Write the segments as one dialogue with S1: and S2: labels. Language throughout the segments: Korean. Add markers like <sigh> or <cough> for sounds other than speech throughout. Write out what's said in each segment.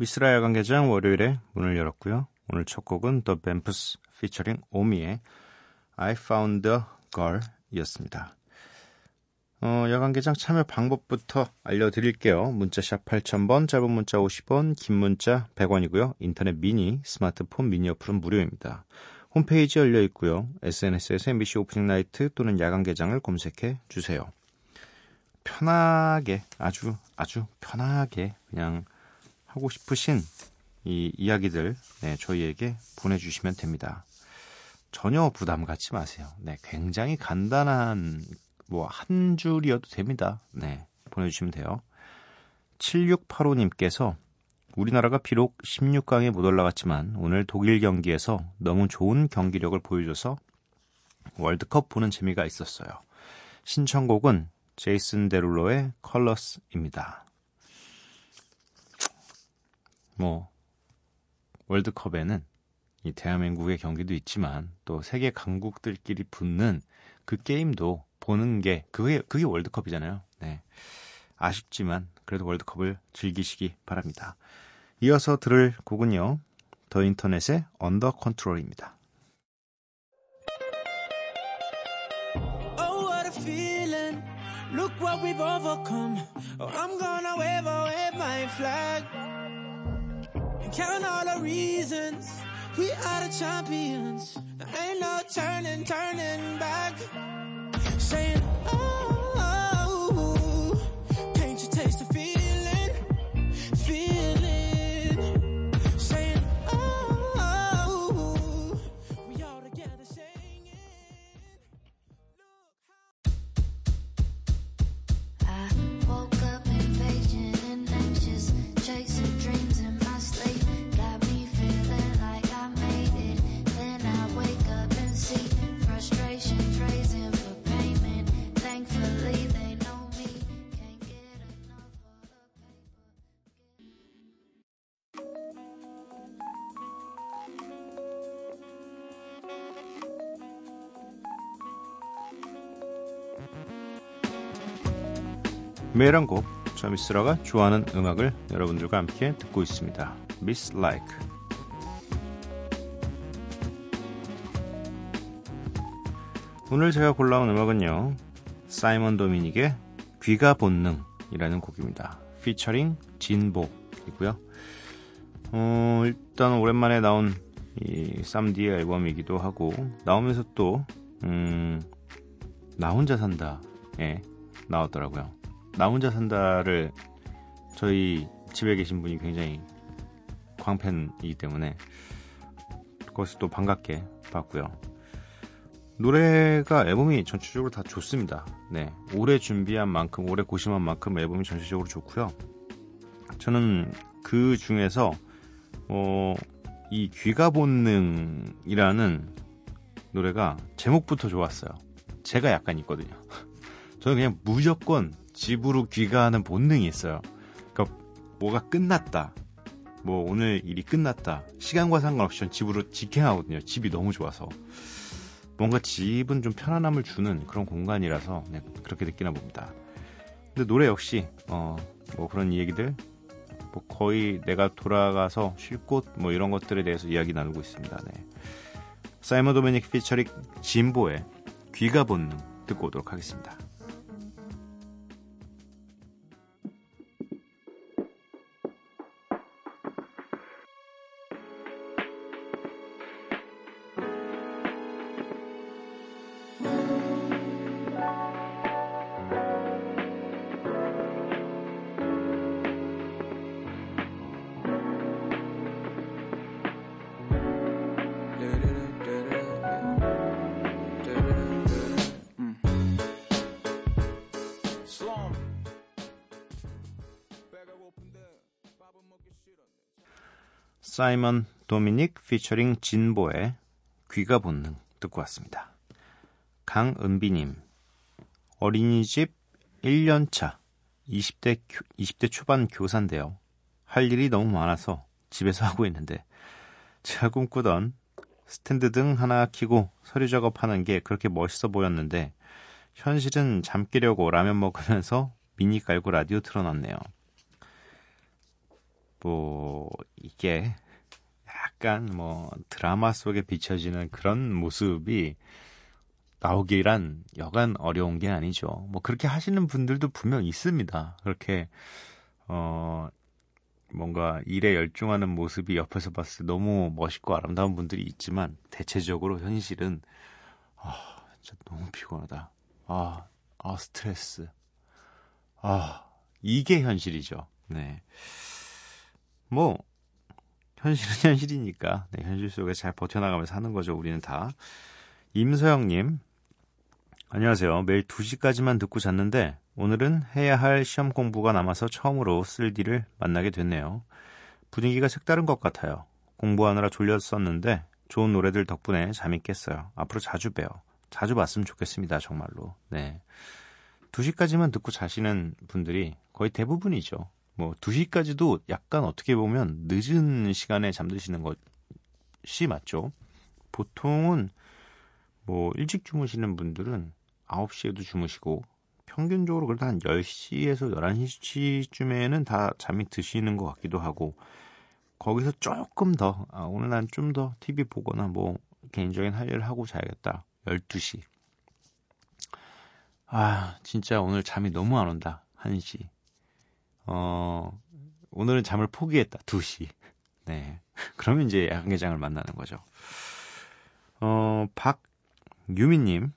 S1: 미스라 야간개장 월요일에 문을 열었고요. 오늘 첫 곡은 The Bamps featuring 오미의 I Found a Girl 이었습니다. 어, 야간개장 참여 방법부터 알려드릴게요. 문자샵 8000번, 짧은 문자 50원, 긴 문자 100원이고요. 인터넷 미니, 스마트폰 미니 어플은 무료입니다. 홈페이지 열려 있고요. SNS에서 MBC 오프닝 나이트 또는 야간개장을 검색해 주세요. 편하게, 아주, 아주 편하게 그냥 하고 싶으신 이 이야기들 네, 저희에게 보내주시면 됩니다. 전혀 부담 갖지 마세요. 네, 굉장히 간단한 뭐 한 줄이어도 됩니다. 네, 보내주시면 돼요. 7685님께서 우리나라가 비록 16강에 못 올라갔지만 오늘 독일 경기에서 너무 좋은 경기력을 보여줘서 월드컵 보는 재미가 있었어요. 신청곡은 제이슨 데룰로의 컬러스입니다. 뭐 월드컵에는 이 대한민국의 경기도 있지만 또 세계 강국들끼리 붙는 그 게임도 보는 게 그게 그게 월드컵이잖아요. 네. 아쉽지만 그래도 월드컵을 즐기시기 바랍니다. 이어서 들을 곡은요. 더 인터넷의 언더 컨트롤입니다. count all the reasons. We are the champions. There ain't no turning, turning back. Saying 매일 한 곡, 저 미스라가 좋아하는 음악을 여러분들과 함께 듣고 있습니다. Miss Like. 오늘 제가 골라온 음악은요. 사이먼 도미닉의 귀가 본능이라는 곡입니다. 피처링 진복이고요. 어, 일단 오랜만에 나온 이 쌈디의 앨범이기도 하고 나오면서 또 음, 나 혼자 산다에 나왔더라고요. 나 혼자 산다를 저희 집에 계신 분이 굉장히 광팬이기 때문에 그것을 또 반갑게 봤고요. 노래가 앨범이 전체적으로 다 좋습니다. 네, 오래 준비한 만큼, 오래 고심한 만큼 앨범이 전체적으로 좋고요. 저는 그 중에서 어, 이 귀가 본능이라는 노래가 제목부터 좋았어요. 제가 약간 있거든요. <laughs> 저는 그냥 무조건 집으로 귀가하는 본능이 있어요. 그러니까 뭐가 끝났다. 뭐 오늘 일이 끝났다. 시간과 상관없이 전 집으로 직행하거든요. 집이 너무 좋아서. 뭔가 집은 좀 편안함을 주는 그런 공간이라서 네, 그렇게 느끼나 봅니다. 근데 노래 역시 어, 뭐 그런 얘기들 뭐 거의 내가 돌아가서 쉴 곳 뭐 이런 것들에 대해서 이야기 나누고 있습니다. 네. 사이먼 도메닉 피처링 진보의 귀가 본능 듣고 오도록 하겠습니다. 사이먼 도미닉 피처링 진보의 귀가 본능 듣고 왔습니다. 강은비님, 어린이집 1년차 20대, 20대 초반 교사인데요. 할 일이 너무 많아서 집에서 <laughs> 하고 있는데 제가 꿈꾸던 스탠드 등 하나 키고 서류 작업하는 게 그렇게 멋있어 보였는데 현실은 잠 깨려고 라면 먹으면서 미니 깔고 라디오 틀어놨네요. 뭐 이게 약간 뭐 드라마 속에 비춰지는 그런 모습이 나오기란 여간 어려운 게 아니죠. 뭐 그렇게 하시는 분들도 분명 있습니다. 그렇게 어 뭔가 일에 열중하는 모습이 옆에서 봤을 때 너무 멋있고 아름다운 분들이 있지만 대체적으로 현실은 아 진짜 너무 피곤하다. 아, 아 스트레스. 아 이게 현실이죠. 네. 뭐 현실은 <laughs> 현실이니까 네, 현실 속에 잘 버텨나가면서 사는 거죠. 우리는 다. 임서영님 안녕하세요. 매일 2시까지만 듣고 잤는데 오늘은 해야 할 시험 공부가 남아서 처음으로 쓸디를 만나게 됐네요. 분위기가 색다른 것 같아요. 공부하느라 졸렸었는데 좋은 노래들 덕분에 잠이 깼어요. 앞으로 자주 봬요. 자주 봤으면 좋겠습니다. 정말로. 네. 2시까지만 듣고 자시는 분들이 거의 대부분이죠. 뭐 2시까지도 약간 어떻게 보면 늦은 시간에 잠드시는 것이 맞죠. 보통은 뭐 일찍 주무시는 분들은 9시에도 주무시고 평균적으로 그래도 한 10시에서 11시쯤에는 다 잠이 드시는 것 같기도 하고 거기서 조금 더 아, 오늘 난 좀 더 TV 보거나 뭐 개인적인 할 일을 하고 자야겠다. 12시. 아, 진짜 오늘 잠이 너무 안 온다. 1시. 어, 오늘은 잠을 포기했다. 2시. 네. 그러면 이제 야간개장을 만나는 거죠. 어, 박유미님.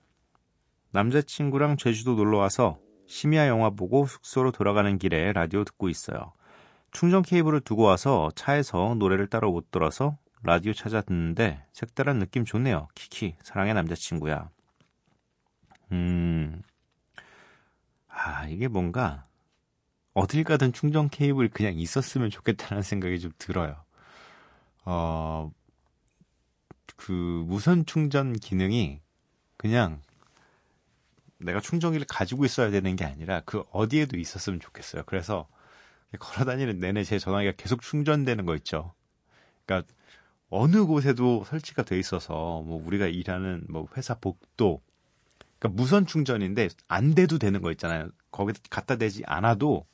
S1: 남자친구랑 제주도 놀러 와서 심야 영화 보고 숙소로 돌아가는 길에 라디오 듣고 있어요. 충전 케이블을 두고 와서 차에서 노래를 따로 못 들어서 라디오 찾아 듣는데 색다른 느낌 좋네요. 키키, 사랑의 남자친구야. 음, 아, 이게 뭔가 어딜 가든 충전 케이블 그냥 있었으면 좋겠다는 생각이 좀 들어요. 어, 그 무선 충전 기능이 그냥 내가 충전기를 가지고 있어야 되는 게 아니라 그 어디에도 있었으면 좋겠어요. 그래서 걸어 다니는 내내 제 전화기가 계속 충전되는 거 있죠. 그러니까 어느 곳에도 설치가 돼 있어서 뭐 우리가 일하는 뭐 회사 복도 그러니까 무선 충전인데 안 돼도 되는 거 있잖아요. 거기 갖다 대지 않아도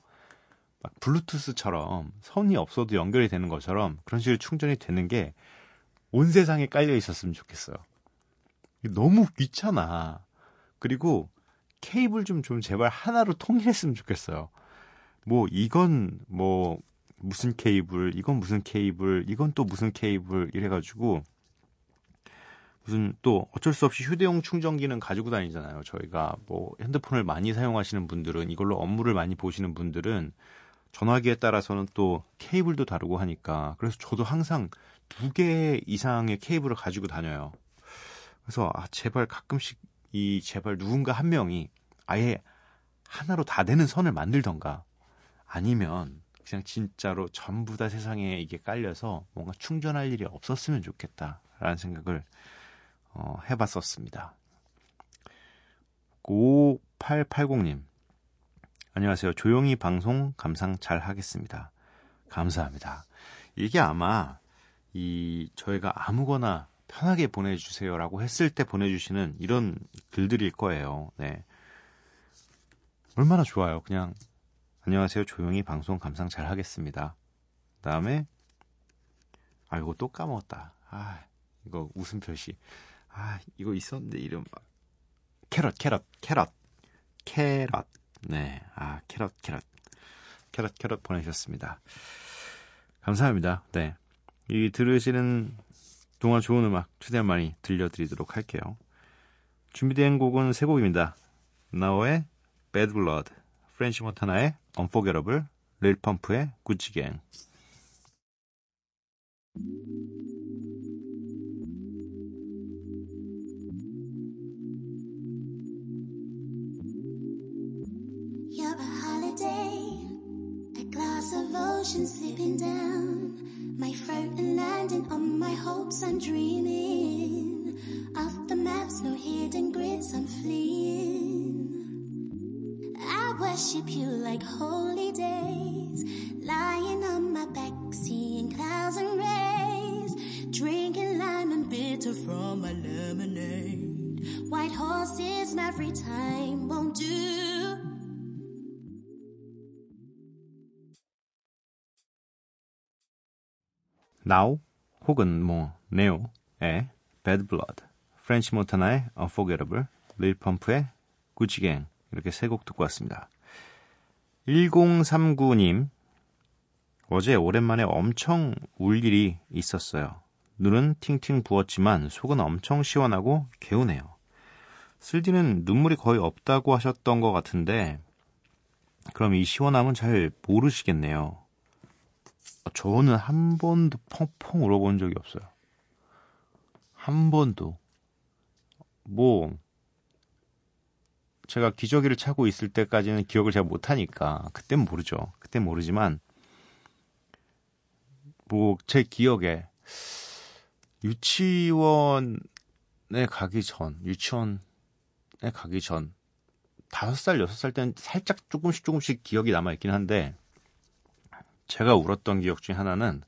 S1: 막 블루투스처럼 선이 없어도 연결이 되는 것처럼 그런 식으로 충전이 되는 게 온 세상에 깔려 있었으면 좋겠어요. 너무 귀찮아. 그리고 케이블 좀, 좀 제발 하나로 통일했으면 좋겠어요. 뭐, 이건 뭐, 무슨 케이블, 이건 무슨 케이블, 이건 또 무슨 케이블, 이래가지고, 무슨 또 어쩔 수 없이 휴대용 충전기는 가지고 다니잖아요. 저희가 뭐 핸드폰을 많이 사용하시는 분들은 이걸로 업무를 많이 보시는 분들은 전화기에 따라서는 또 케이블도 다르고 하니까 그래서 저도 항상 두 개 이상의 케이블을 가지고 다녀요. 그래서 아 제발 가끔씩 이 제발 누군가 한 명이 아예 하나로 다 되는 선을 만들던가 아니면 그냥 진짜로 전부 다 세상에 이게 깔려서 뭔가 충전할 일이 없었으면 좋겠다라는 생각을 어, 해봤었습니다. 5880님 안녕하세요. 조용히 방송 감상 잘 하겠습니다. 감사합니다. 이게 아마 이 저희가 아무거나 편하게 보내주세요라고 했을 때 보내주시는 이런 글들일 거예요. 네. 얼마나 좋아요. 그냥 안녕하세요. 조용히 방송 감상 잘 하겠습니다. 다음에 아 이거 또 까먹었다. 아 이거 웃음 표시. 아 이거 있었는데 이름 caret caret caret caret 네. 아 caret caret caret caret 보내셨습니다. 감사합니다. 네. 이 들으시는 동안 좋은 음악 최대한 많이 들려드리도록 할게요. 준비된 곡은 세 곡입니다. 나오의 Bad Blood, 프렌치 몬타나의 Unforgettable, 릴 펌프의 Gucci Gang. Ocean slipping down.
S2: My Ferdinand on my hopes I'm dreaming. Off the maps, no hidden grids, I'm fleeing. I worship you like holy days. Lying on my back, seeing clouds and rays. Drinking lime and bitter from my lemonade. White horses every time won't do.
S1: 나오 혹은 뭐 네오의 Bad Blood, 프렌치 몬타나의 Unforgettable, 릴 펌프의 Gucci Gang 이렇게 세 곡 듣고 왔습니다. 1039님 어제 오랜만에 엄청 울 일이 있었어요. 눈은 팅팅 부었지만 속은 엄청 시원하고 개운해요. 쓸디는 눈물이 거의 없다고 하셨던 것 같은데 그럼 이 시원함은 잘 모르시겠네요. 저는 한 번도 펑펑 울어본 적이 없어요. 한 번도. 뭐, 제가 기저귀를 차고 있을 때까지는 기억을 잘 못하니까, 그땐 모르죠. 그땐 모르지만, 뭐, 제 기억에, 유치원에 가기 전, 유치원에 가기 전, 다섯 살, 여섯 살 때는 살짝 조금씩 조금씩 기억이 남아있긴 한데, 제가 울었던 기억 중에 하나는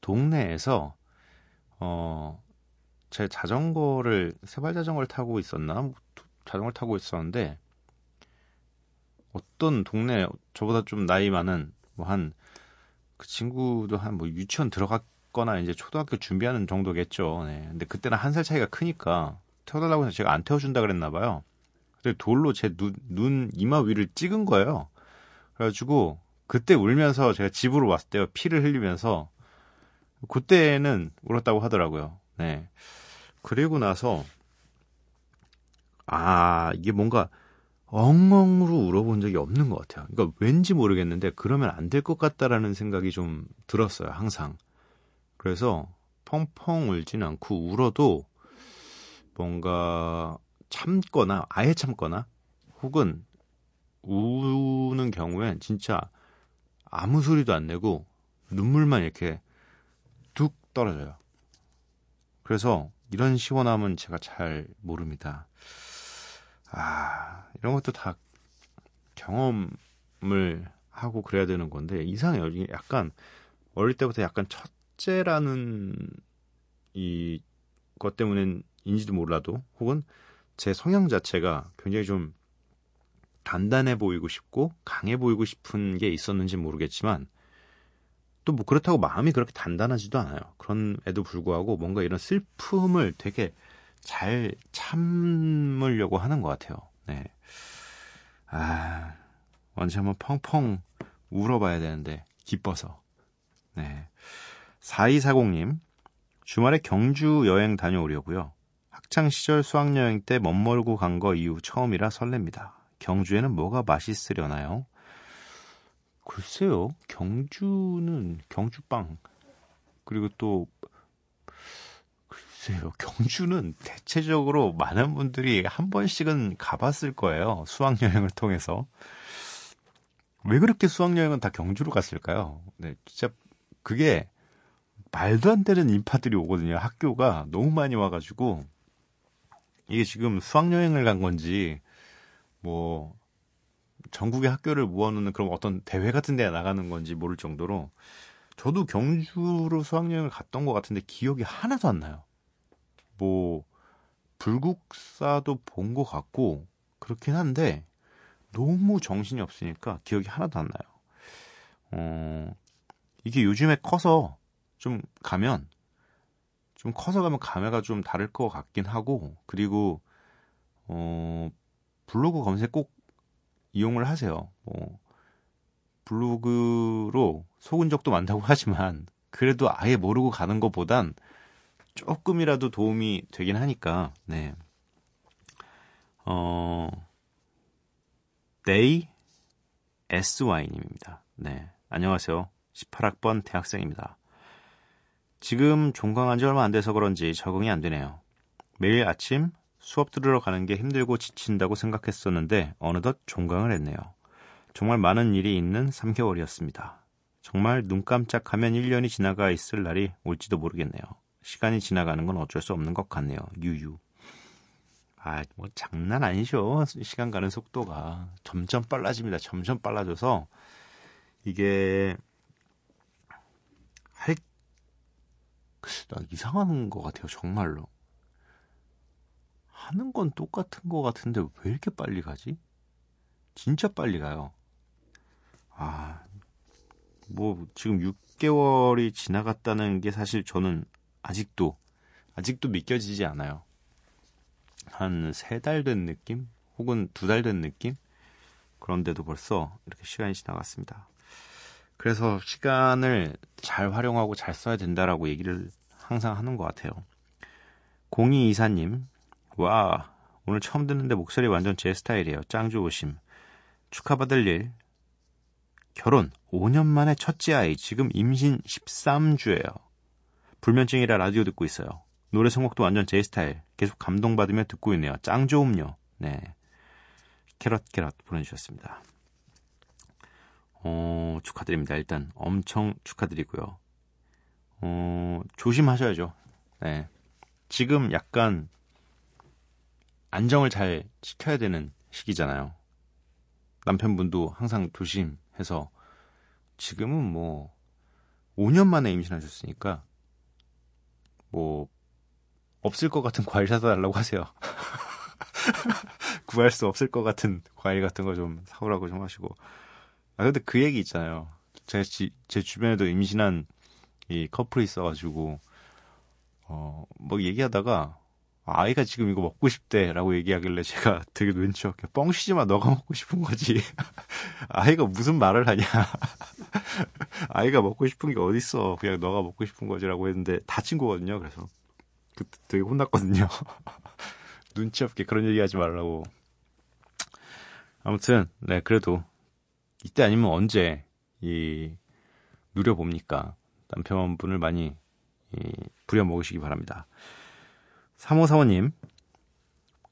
S1: 동네에서 어, 제 자전거를 세발 자전거를 타고 있었나 뭐, 자전거를 타고 있었는데 어떤 동네 저보다 좀 나이 많은 뭐 한 그 친구도 한 뭐 유치원 들어갔거나 이제 초등학교 준비하는 정도겠죠. 네. 근데 그때는 한 살 차이가 크니까 태워달라고 해서 제가 안 태워준다 그랬나 봐요. 근데 돌로 제 눈, 눈 이마 위를 찍은 거예요. 그래가지고 그때 울면서 제가 집으로 왔을 때요. 피를 흘리면서 그때는 울었다고 하더라고요. 네. 그리고 나서 아, 이게 뭔가 엉엉으로 울어본 적이 없는 것 같아요. 그러니까 왠지 모르겠는데 그러면 안 될 것 같다라는 생각이 좀 들었어요. 항상. 그래서 펑펑 울지는 않고 울어도 뭔가 참거나 아예 참거나 혹은 우는 경우엔 진짜 아무 소리도 안 내고 눈물만 이렇게 뚝 떨어져요. 그래서 이런 시원함은 제가 잘 모릅니다. 아, 이런 것도 다 경험을 하고 그래야 되는 건데 이상해요. 이게 약간 어릴 때부터 약간 첫째라는 이 것 때문인지도 몰라도 혹은 제 성향 자체가 굉장히 좀 단단해 보이고 싶고 강해 보이고 싶은 게 있었는지 모르겠지만 또 뭐 그렇다고 마음이 그렇게 단단하지도 않아요. 그런에도 불구하고 뭔가 이런 슬픔을 되게 잘 참으려고 하는 것 같아요. 네. 아, 언제 한번 펑펑 울어봐야 되는데, 기뻐서. 네. 4240님, 주말에 경주 여행 다녀오려고요. 학창시절 수학여행 때 멋멀고 간 거 이후 처음이라 설렙니다. 경주에는 뭐가 맛있으려나요? 글쎄요, 경주는 경주빵 그리고 또 글쎄요, 경주는 대체적으로 많은 분들이 한 번씩은 가봤을 거예요. 수학 여행을 통해서. 왜 그렇게 수학 여행은 다 경주로 갔을까요? 네, 진짜 그게 말도 안 되는 인파들이 오거든요. 학교가 너무 많이 와가지고 이게 지금 수학 여행을 간 건지 뭐 전국의 학교를 모아놓는 그런 어떤 대회 같은 데 나가는 건지 모를 정도로 저도 경주로 수학여행을 갔던 것 같은데 기억이 하나도 안 나요. 뭐 불국사도 본 것 같고 그렇긴 한데 너무 정신이 없으니까 기억이 하나도 안 나요. 어, 이게 요즘에 커서 좀 가면 좀 커서 가면 감회가 좀 다를 것 같긴 하고 그리고 어 블로그 검색 꼭 이용을 하세요. 뭐 블로그로 속은 적도 많다고 <laughs> 하지만 그래도 아예 모르고 가는 것보단 조금이라도 도움이 되긴 하니까 네. 어 데이 SY님입니다. 네. 안녕하세요. 18학번 대학생입니다. 지금 종강한 지 얼마 안 돼서 그런지 적응이 안 되네요. 매일 아침 수업 들으러 가는 게 힘들고 지친다고 생각했었는데 어느덧 종강을 했네요. 정말 많은 일이 있는 3개월이었습니다. 정말 눈 깜짝하면 1년이 지나가 있을 날이 올지도 모르겠네요. 시간이 지나가는 건 어쩔 수 없는 것 같네요. 유유. 아, 뭐 장난 아니죠. 시간 가는 속도가 점점 빨라집니다. 점점 빨라져서 이게 할나 이상한 것 같아요. 정말로. 하는 건 똑같은 것 같은데 왜 이렇게 빨리 가지? 진짜 빨리 가요. 아, 뭐 지금 6개월이 지나갔다는 게 사실 저는 아직도 아직도 믿겨지지 않아요. 한 세 달 된 느낌? 혹은 두 달 된 느낌? 그런데도 벌써 이렇게 시간이 지나갔습니다. 그래서 시간을 잘 활용하고 잘 써야 된다라고 얘기를 항상 하는 것 같아요. 0224님, 와, 오늘 처음 듣는데 목소리 완전 제 스타일이에요. 짱 좋으심. 축하받을 일. 결혼 5년 만에 첫째 아이, 지금 임신 13주예요. 불면증이라 라디오 듣고 있어요. 노래 선곡도 완전 제 스타일. 계속 감동받으며 듣고 있네요. 짱 좋음요. 네. 캐럿 캐럿 보내주셨습니다. 어, 축하드립니다. 일단 엄청 축하드리고요. 어, 조심하셔야죠. 네. 지금 약간 안정을 잘 지켜야 되는 시기잖아요. 남편분도 항상 조심해서 지금은 뭐 5년 만에 임신하셨으니까 뭐 없을 것 같은 과일 사다 달라고 하세요. <laughs> 구할 수 없을 것 같은 과일 같은 거 좀 사오라고 좀 하시고. 아 근데 그 얘기 있잖아요. 제, 제 주변에도 임신한 이 커플이 있어가지고 어뭐 얘기하다가 아이가 지금 이거 먹고 싶대라고 얘기하길래 제가 <laughs> 되게 눈치 없게 뻥치지 마 너가 먹고 싶은 거지. <laughs> 아이가 무슨 말을 하냐. <laughs> 아이가 먹고 싶은 게 어딨어. 그냥 너가 먹고 싶은 거지라고 했는데 다 친구거든요. 그래서 그때 되게 혼났거든요. 눈치 없게 그런 얘기 하지 말라고. 아무튼 네 그래도 이때 아니면 언제 이 누려봅니까? 남편분을 많이 이 부려먹으시기 바랍니다 3545님,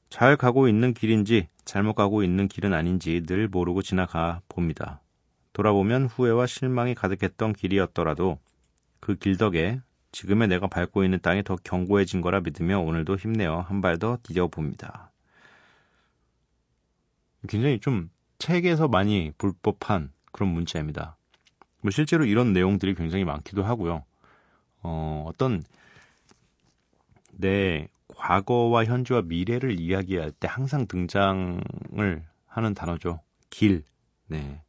S1: 잘 가고 있는 길인지 잘못 가고 있는 길은 아닌지 늘 모르고 지나가 봅니다. 돌아보면 후회와 실망이 가득했던 길이었더라도 그 길 덕에 지금의 내가 밟고 있는 땅이 더 견고해진 거라 믿으며 오늘도 힘내어 한 발 더 디뎌봅니다. 굉장히 좀 책에서 많이 볼 법한 그런 문자입니다. 뭐 실제로 이런 내용들이 굉장히 많기도 하고요. 어, 어떤 내 과거와 현재와 미래를 이야기할 때 항상 등장을 하는 단어죠. 길. 네.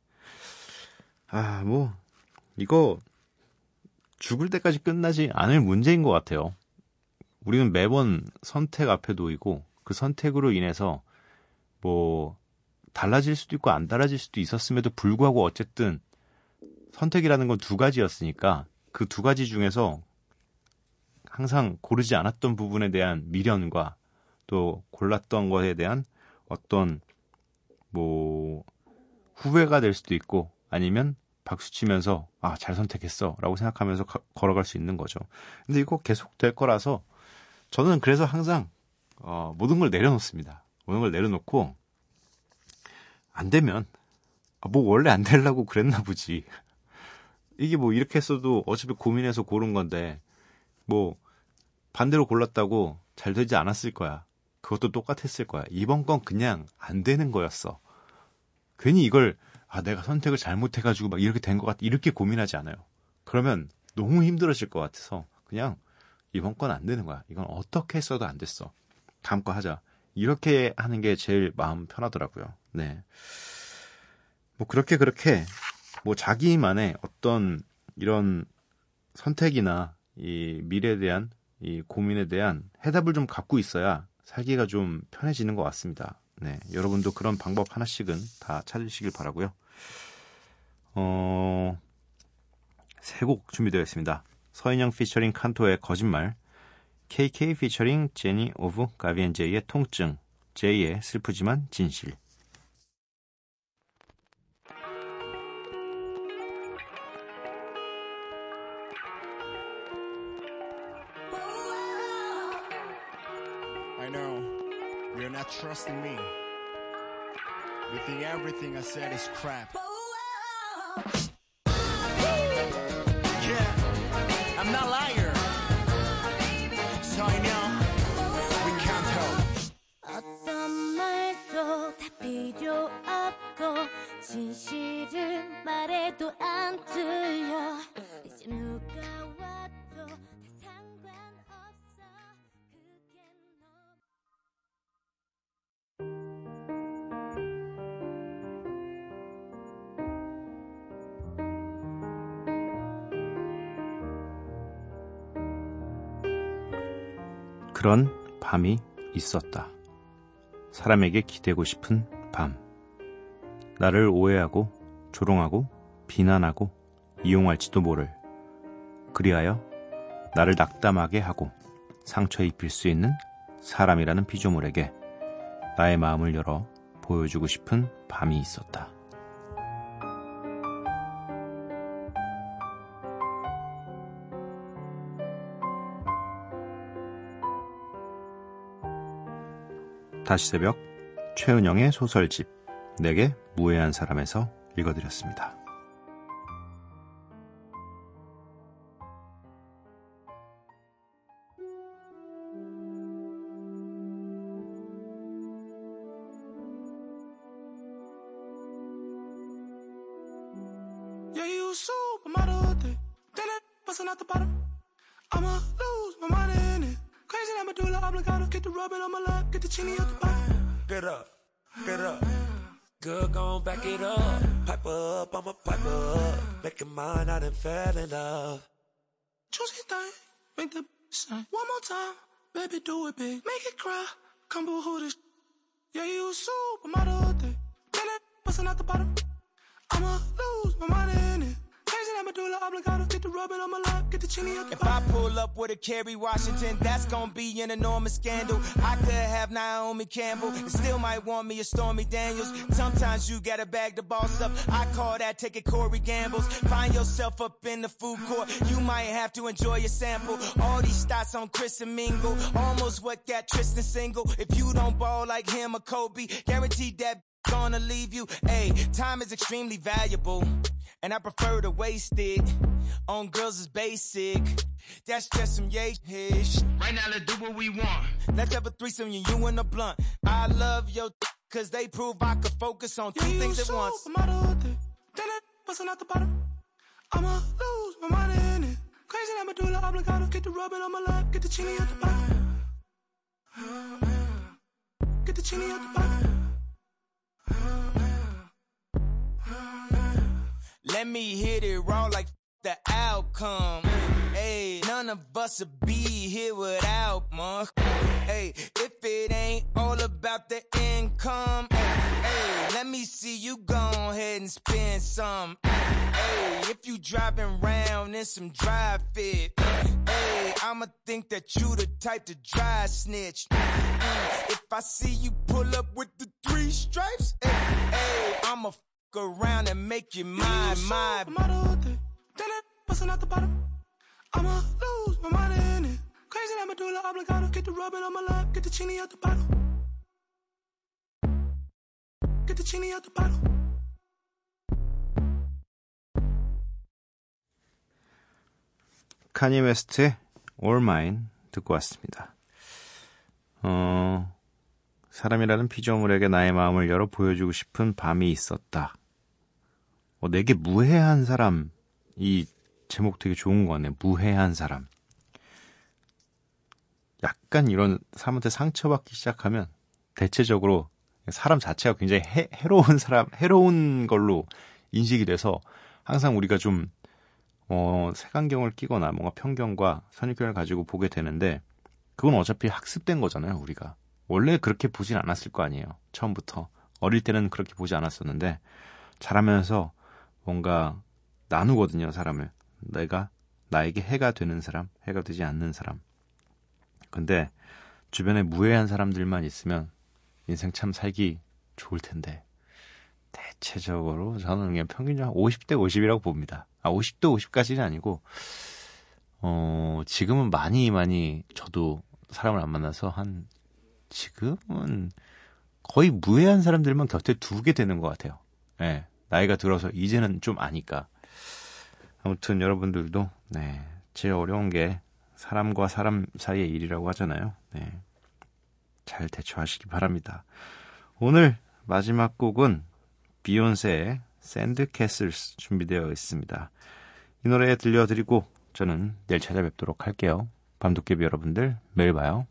S1: 아, 뭐, 이거 죽을 때까지 끝나지 않을 문제인 것 같아요. 우리는 매번 선택 앞에 놓이고 그 선택으로 인해서 뭐 달라질 수도 있고 안 달라질 수도 있었음에도 불구하고 어쨌든 선택이라는 건 두 가지였으니까 그 두 가지 중에서 항상 고르지 않았던 부분에 대한 미련과 또 골랐던 것에 대한 어떤 뭐 후회가 될 수도 있고 아니면 박수 치면서 아 잘 선택했어라고 생각하면서 가, 걸어갈 수 있는 거죠. 근데 이거 계속 될 거라서 저는 그래서 항상 어, 모든 걸 내려놓습니다. 모든 걸 내려놓고 안 되면 아, 뭐 원래 안 되려고 그랬나 보지. 이게 뭐 이렇게 했어도 어차피 고민해서 고른 건데 뭐 반대로 골랐다고 잘 되지 않았을 거야. 그것도 똑같았을 거야. 이번 건 그냥 안 되는 거였어. 괜히 이걸 아 내가 선택을 잘못해가지고 막 이렇게 된 것 같아 이렇게 고민하지 않아요. 그러면 너무 힘들어질 것 같아서 그냥 이번 건 안 되는 거야. 이건 어떻게 했어도 안 됐어. 다음 거 하자. 이렇게 하는 게 제일 마음 편하더라고요. 네. 뭐 그렇게 그렇게 뭐 자기만의 어떤 이런 선택이나 이 미래에 대한 이 고민에 대한 해답을 좀 갖고 있어야 살기가 좀 편해지는 것 같습니다. 네, 여러분도 그런 방법 하나씩은 다 찾으시길 바라고요. 어, 세 곡 준비되어 있습니다. 서인영 피처링 칸토의 거짓말, KK 피처링 제니 of 가비엔제이의 통증, 제이의 슬프지만 진실.
S3: trust in me. You think everything I said is crap. Yeah, I'm not liar. So I know we can't help.
S2: 어떤 말도 다 필요 없고 진실을 말해도 안 들려. 이제 누가
S1: 그런 밤이 있었다. 사람에게 기대고 싶은 밤. 나를 오해하고 조롱하고 비난하고 이용할지도 모를. 그리하여 나를 낙담하게 하고 상처 입힐 수 있는 사람이라는 피조물에게 나의 마음을 열어 보여주고 싶은 밤이 있었다. 다시 새벽 최은영의 소설집 내게 무해한 사람에서 읽어드렸습니다.
S4: Baby, do it big. Make it cry. Come boo who this. Yeah, you a supermodel eh? thing. Then it busting out the bottom. I'ma lose my mind in it. Crazy that medulla oblongata. Get the rubbing on my lap. Get the chini out the
S5: If I pull up with a Kerry Washington, that's gonna be an enormous scandal. I could have Naomi Campbell, and still might want me a Stormy Daniels. Sometimes you gotta bag the boss up. I call that taking Corey Gambles. Find yourself up in the food court, you might have to enjoy your sample. All these stats on Chris and Mingle, almost what got Tristan single. If you don't ball like him or Kobe, guaranteed that gonna leave you. Hey, time is extremely valuable, and I prefer to waste it on girls is basic. That's just some yay ish.
S3: Right now, let's do what we want.
S5: Let's have a threesome, you, you and a blunt. I love your cause they prove I could focus on two
S4: Yeah, you
S5: things at once.
S4: supermodel thing. Then it busting out the bottom. I'ma lose my mind in it. Crazy that medulla oblongata. Get the rubbing on my lap. Get the chini out the bottom. Get the chini out the bottom.
S5: Me hit it raw like the outcome. Hey, none of us would be here without Mark. Hey, if it ain't all about the income, hey, let me see you go ahead and spend some. Hey, if you driving round in some dry fit, hey, I'ma think that you the type to dry snitch. Mm, If I see you pull up with the three stripes, hey, I'ma around and make you mine, mine.
S4: Supermodel thing. Then it busting out the bottom. I'ma lose my mind in it. Crazy that medulla oblongata. Get the rubbing on my lap. Get the chini out the bottom. Get the chini out the bottom.
S1: 카니 웨스트의 All Mine 듣고 왔습니다. 어, 사람이라는 피조물에게 나의 마음을 열어 보여주고 싶은 밤이 있었다. 어, 내게 무해한 사람. 이 제목 되게 좋은 거 같네. 무해한 사람. 약간 이런 사람한테 상처받기 시작하면 대체적으로 사람 자체가 굉장히 해, 해로운 사람, 해로운 걸로 인식이 돼서 항상 우리가 좀 어, 색안경을 끼거나 뭔가 편견과 선입견을 가지고 보게 되는데 그건 어차피 학습된 거잖아요, 우리가. 원래 그렇게 보진 않았을 거 아니에요. 처음부터. 어릴 때는 그렇게 보지 않았었는데 자라면서 뭔가 나누거든요, 사람을. 내가 나에게 해가 되는 사람, 해가 되지 않는 사람. 근데 주변에 무해한 사람들만 있으면 인생 참 살기 좋을 텐데 대체적으로 저는 그냥 평균 한 50대 50이라고 봅니다. 아, 50대 50까지는 아니고, 어, 지금은 많이 많이 저도 사람을 안 만나서 한, 지금은 거의 무해한 사람들만 곁에 두게 되는 것 같아요. 예. 나이가 들어서 이제는 좀 아니까. 아무튼 여러분들도, 네. 제일 어려운 게 사람과 사람 사이의 일이라고 하잖아요. 네. 잘 대처하시기 바랍니다. 오늘 마지막 곡은 비욘세의 Sandcastles 준비되어 있습니다. 이 노래 들려드리고 저는 내일 찾아뵙도록 할게요. 밤도깨비 여러분들 매일 봐요.